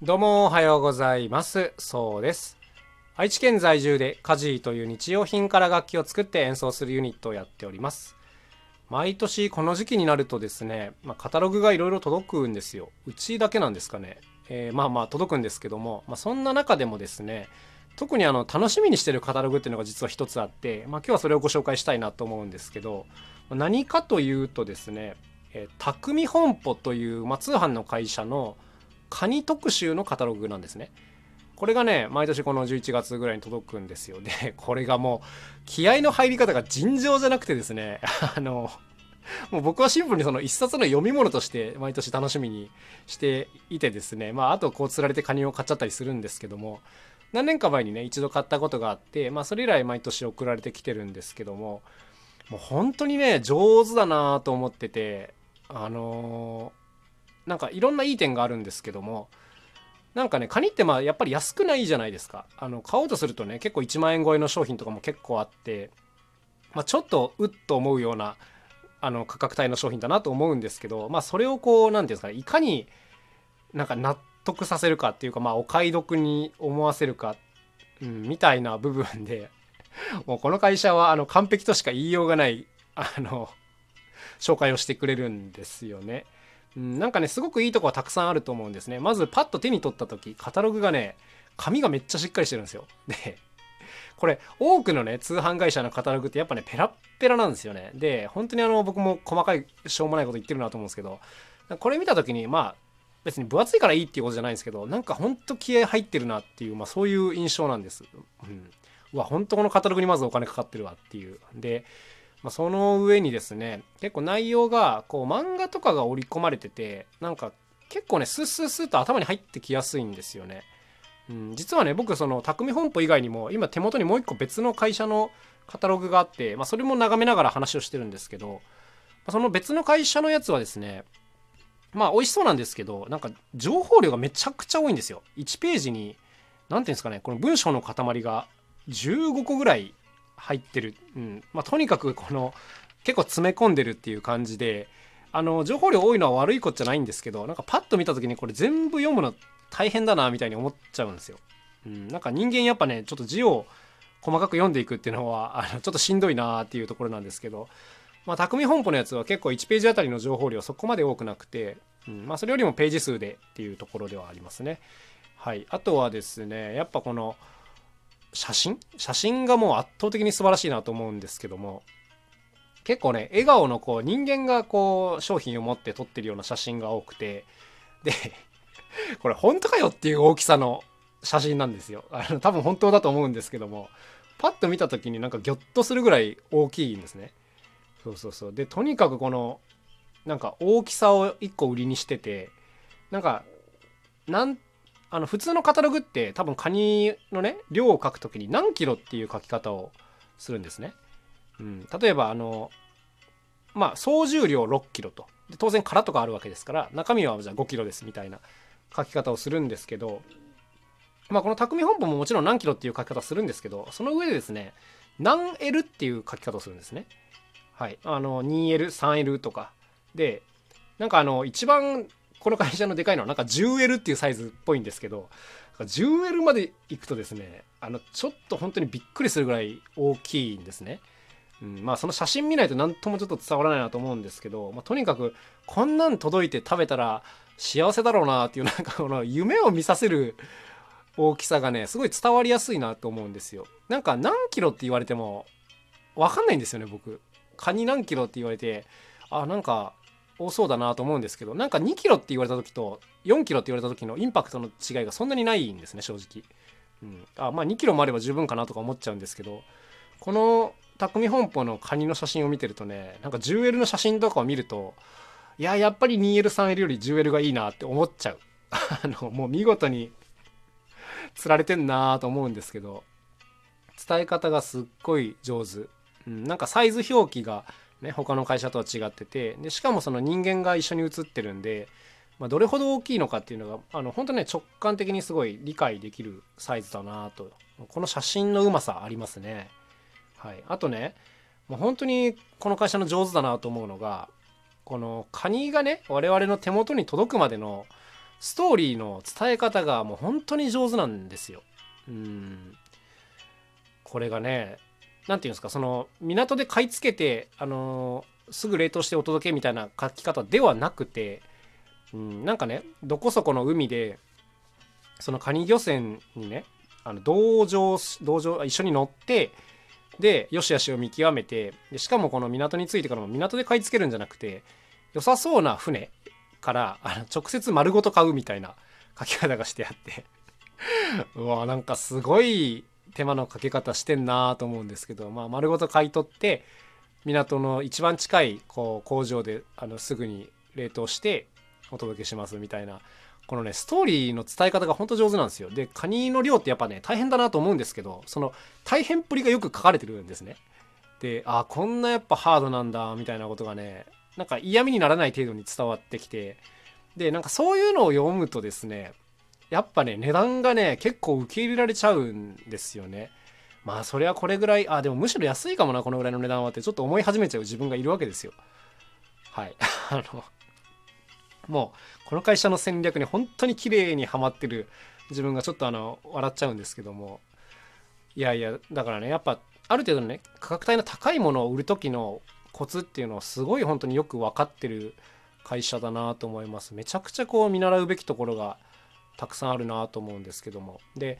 どうもおはようございます。そうです。愛知県在住でカジーという日用品から楽器を作って演奏するユニットをやっております。毎年この時期になるとですね、まあ、カタログがいろいろ届くんですよ。うちだけなんですかね。えーまあまあ届くんですけども、まあ、そんな中でもですね、特にあの楽しみにしてるカタログっていうのが実は一つあって、まあ、今日はそれをご紹介したいなと思うんですけど何かというとですね、えー、匠本舗という、まあ、通販の会社のカニ特集のカタログなんですね。これがね毎年この11月ぐらいに届くんですよで これがもう気合の入り方が尋常じゃなくてですね あのもう僕はシンプルにその一冊の読み物として毎年楽しみにしていてですねまああとこう釣られてカニを買っちゃったりするんですけども何年か前にね一度買ったことがあってまあそれ以来毎年送られてきてるんですけどももう本当にね上手だなと思っててあのーなんかいろんないい点があるんですけどもなんかねカニってまあやっぱり安くないじゃないですかあの買おうとするとね結構1万円超えの商品とかも結構あって、まあ、ちょっとうっと思うようなあの価格帯の商品だなと思うんですけどまあそれをこう何ていうんですかねいかになんか納得させるかっていうかまあお買い得に思わせるか、うん、みたいな部分でもうこの会社はあの完璧としか言いようがないあの紹介をしてくれるんですよね。うん、なんかねすごくいいとこはたくさんあると思うんですね。まずパッと手に取った時カタログがね紙がめっちゃしっかりしてるんですよ。でこれ多くのね通販会社のカタログってやっぱねペラッペラなんですよね。で本当にあの僕も細かいしょうもないこと言ってるなと思うんですけどこれ見た時にまあ別に分厚いからいいっていうことじゃないんですけどなんかほんと気合入ってるなっていう、まあ、そういう印象なんです、うん、うわ本当このカタログにまずお金かかってるわっていう。でまあ、その上にですね結構内容がこう漫画とかが織り込まれててなんか結構ねスースースーと頭に入ってきやすいんですよね。うん、実はね僕その匠本舗以外にも今手元にもう一個別の会社のカタログがあって、まあ、それも眺めながら話をしてるんですけど、まあ、その別の会社のやつはですねまあ美味しそうなんですけどなんか情報量がめちゃくちゃ多いんですよ。1ページに何ていうんですかねこの文章の塊が15個ぐらい入ってる、うん。まあ、とにかくこの結構詰め込んでるっていう感じであの情報量多いのは悪いことじゃないんですけどなんかパッと見た時にこれ全部読むの大変だなみたいに思っちゃうんですよ。うん、なんか人間やっぱねちょっと字を細かく読んでいくっていうのはあのちょっとしんどいなっていうところなんですけど、まあ、匠本舗のやつは結構1ページあたりの情報量そこまで多くなくて、うん。まあ、それよりもページ数でっていうところではありますね。はい、あとはですねやっぱこの写真？写真がもう圧倒的に素晴らしいなと思うんですけども。結構ね笑顔のこう人間がこう商品を持って撮ってるような写真が多くて。で これ本当かよっていう大きさの写真なんですよ。あの多分本当だと思うんですけども。パッと見た時になんかギョッとするぐらい大きいんですね。そうそうそう。でとにかくこのなんか大きさを1個売りにしててなんかなんあの普通のカタログって多分カニのね量を書くときに何キロっていう書き方をするんですね。うん、例えばあのまあ総重量6キロとで当然殻とかあるわけですから中身はじゃあ5キロですみたいな書き方をするんですけどまあこの匠本舗ももちろん何キロっていう書き方するんですけどその上でですね何 L っていう書き方をするんですね。はい、あの 2L3L とかでなんかあの一番この会社のでかいのはなんか 10L っていうサイズっぽいんですけど 10L まで行くとですねあのちょっと本当にびっくりするぐらい大きいんですね。うん、まあその写真見ないと何ともちょっと伝わらないなと思うんですけど、まあ、とにかくこんなん届いて食べたら幸せだろうなっていうなんかこの夢を見させる大きさがねすごい伝わりやすいなと思うんですよ。なんか何キロって言われても分かんないんですよね僕。カニ何キロって言われてあなんか多そうだなと思うんですけどなんか2キロって言われた時と4キロって言われた時のインパクトの違いがそんなにないんですね正直、うん、あまあ2キロもあれば十分かなとか思っちゃうんですけどこの匠本舗のカニの写真を見てるとねなんか 10L の写真とかを見るといややっぱり 2L3L より 10L がいいなって思っちゃう。あのもう見事に釣られてんなと思うんですけど伝え方がすっごい上手、うん、なんかサイズ表記がね、他の会社とは違っててでしかもその人間が一緒に写ってるんで、まあ、どれほど大きいのかっていうのがあの本当ね直感的にすごい理解できるサイズだなとこの写真のうまさありますね。はい、あとねもう本当にこの会社の上手だなと思うのがこのカニがね我々の手元に届くまでのストーリーの伝え方がもう本当に上手なんですよ。うんこれがね何て言うんですかその港で買い付けてあの、すぐ冷凍してお届けみたいな書き方ではなくて、うん、なんかねどこそこの海でそのカニ漁船にねあの同乗同乗一緒に乗ってで良し悪しを見極めてでしかもこの港に着いてからも港で買い付けるんじゃなくて良さそうな船からあの直接丸ごと買うみたいな書き方がしてあって。うわなんかすごい手間のかけ方してんなと思うんですけど、まあ、丸ごと買い取って港の一番近いこう工場であのすぐに冷凍してお届けしますみたいなこのねストーリーの伝え方が本当上手なんですよ。でカニの量ってやっぱね大変だなと思うんですけどその大変っぷりがよく書かれてるんですね。であこんなやっぱハードなんだみたいなことがねなんか嫌味にならない程度に伝わってきてでなんかそういうのを読むとですねやっぱね値段がね結構受け入れられちゃうんですよね。まあそれはこれぐらいあでもむしろ安いかもなこのぐらいの値段はってちょっと思い始めちゃう自分がいるわけですよ。はい。あのもうこの会社の戦略に本当に綺麗にはまってる自分がちょっとあの笑っちゃうんですけども。いやいやだからねやっぱある程度のね価格帯の高いものを売る時のコツっていうのをすごい本当によく分かってる会社だなと思います。めちゃくちゃこう見習うべきところがたくさんあるなと思うんですけども。で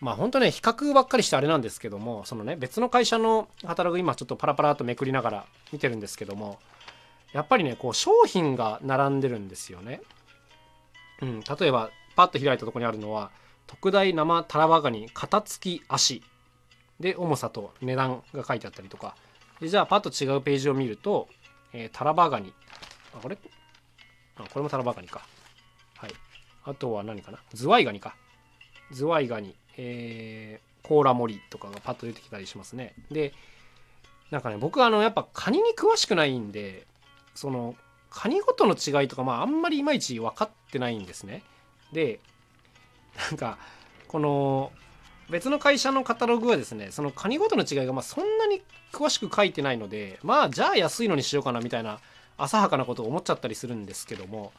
まあ本当ね比較ばっかりしてあれなんですけどもそのね別の会社のカタログ今ちょっとパラパラとめくりながら見てるんですけどもやっぱりねこう商品が並んでるんですよね。うん、例えばパッと開いたとこにあるのは特大生タラバガニ型付き足。で重さと値段が書いてあったりとか。でじゃあパッと違うページを見ると、えー、タラバガニ。あこれ？あこれもタラバガニか。はい。あとは何かな？ズワイガニか。ズワイガニ。えー、コーラ盛りとかがパッと出てきたりしますね。でなんかね僕はあのやっぱカニに詳しくないんでそのカニごとの違いとかまああんまりいまいち分かってないんですね。でなんかこの別の会社のカタログはですねそのカニごとの違いがまあそんなに詳しく書いてないのでまあじゃあ安いのにしようかなみたいな浅はかなことを思っちゃったりするんですけども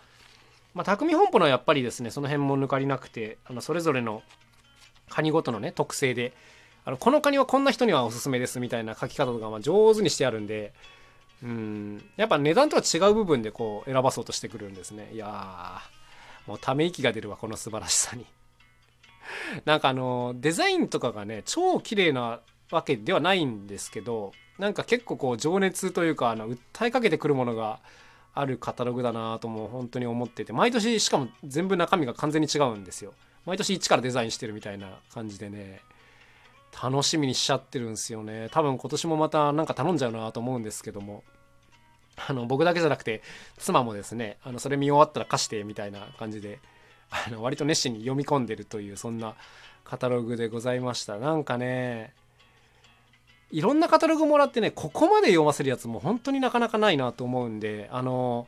まあ匠本舗のやっぱりですねその辺も抜かりなくてあのそれぞれのカニごとのね特性であのこのカニはこんな人にはおすすめですみたいな書き方とかま上手にしてあるんでうんやっぱ値段とは違う部分でこう選ばそうとしてくるんですね。いやもうため息が出るわこの素晴らしさに。なんかあのデザインとかがね超綺麗なわけではないんですけどなんか結構こう情熱というかあの訴えかけてくるものがあるカタログだなとも本当に思ってて毎年しかも全部中身が完全に違うんですよ。毎年一からデザインしてるみたいな感じでね楽しみにしちゃってるんですよね。多分今年もまたなんか頼んじゃうなと思うんですけども。あの僕だけじゃなくて妻もですねあのそれ見終わったら貸してみたいな感じであの割と熱心に読み込んでるというそんなカタログでございました。なんかねいろんなカタログもらってねここまで読ませるやつも本当になかなかないなと思うんであの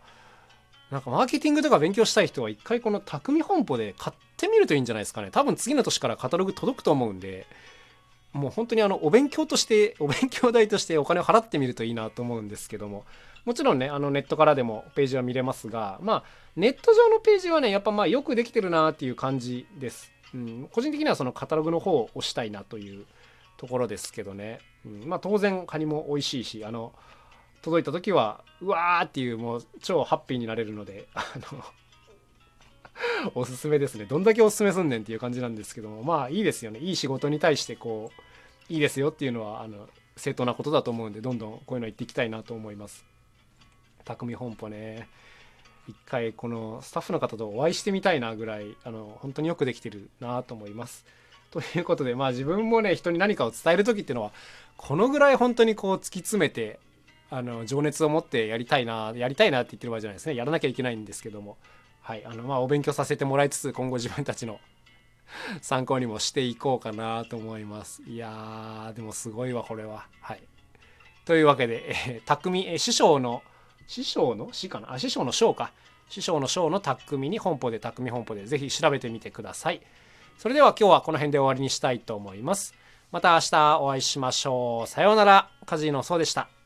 なんかマーケティングとか勉強したい人は一回この匠本舗で買ってみるといいんじゃないですかね。多分次の年からカタログ届くと思うんでもう本当にあのお勉強として お勉強代としてお金を払ってみるといいなと思うんですけどももちろんねあのネットからでもページは見れますがまあネット上のページはねやっぱまあよくできてるなっていう感じです、うん、個人的にはそのカタログの方を押したいなというところですけどね、まあ当然カニも美味しいしあの届いた時はうわーっていうもう超ハッピーになれるのであの おすすめですね。どんだけおすすめすんねんっていう感じなんですけどもまあいいですよね。いい仕事に対してこういいですよっていうのはあの正当なことだと思うんでどんどんこういうの言っていきたいなと思います。匠本舗ね。一回このスタッフの方とお会いしてみたいなぐらいあの本当によくできてるなと思います。ということでまあ自分もね人に何かを伝える時っていうのはこのぐらい本当にこう突き詰めてあの情熱を持ってやりたいなやりたいなって言ってる場合じゃないですね。やらなきゃいけないんですけども。はい。あのまあお勉強させてもらいつつ今後自分たちの 参考にもしていこうかなと思います。いやーでもすごいわこれは。はい。というわけで、えー、匠、えー、師匠の師匠の？師かな？あ師匠の章か。師匠の章の匠に本舗で匠本舗でぜひ調べてみてくださいそれでは今日はこの辺で終わりにしたいと思います。また明日お会いしましょう。さようなら。カジノそうでした。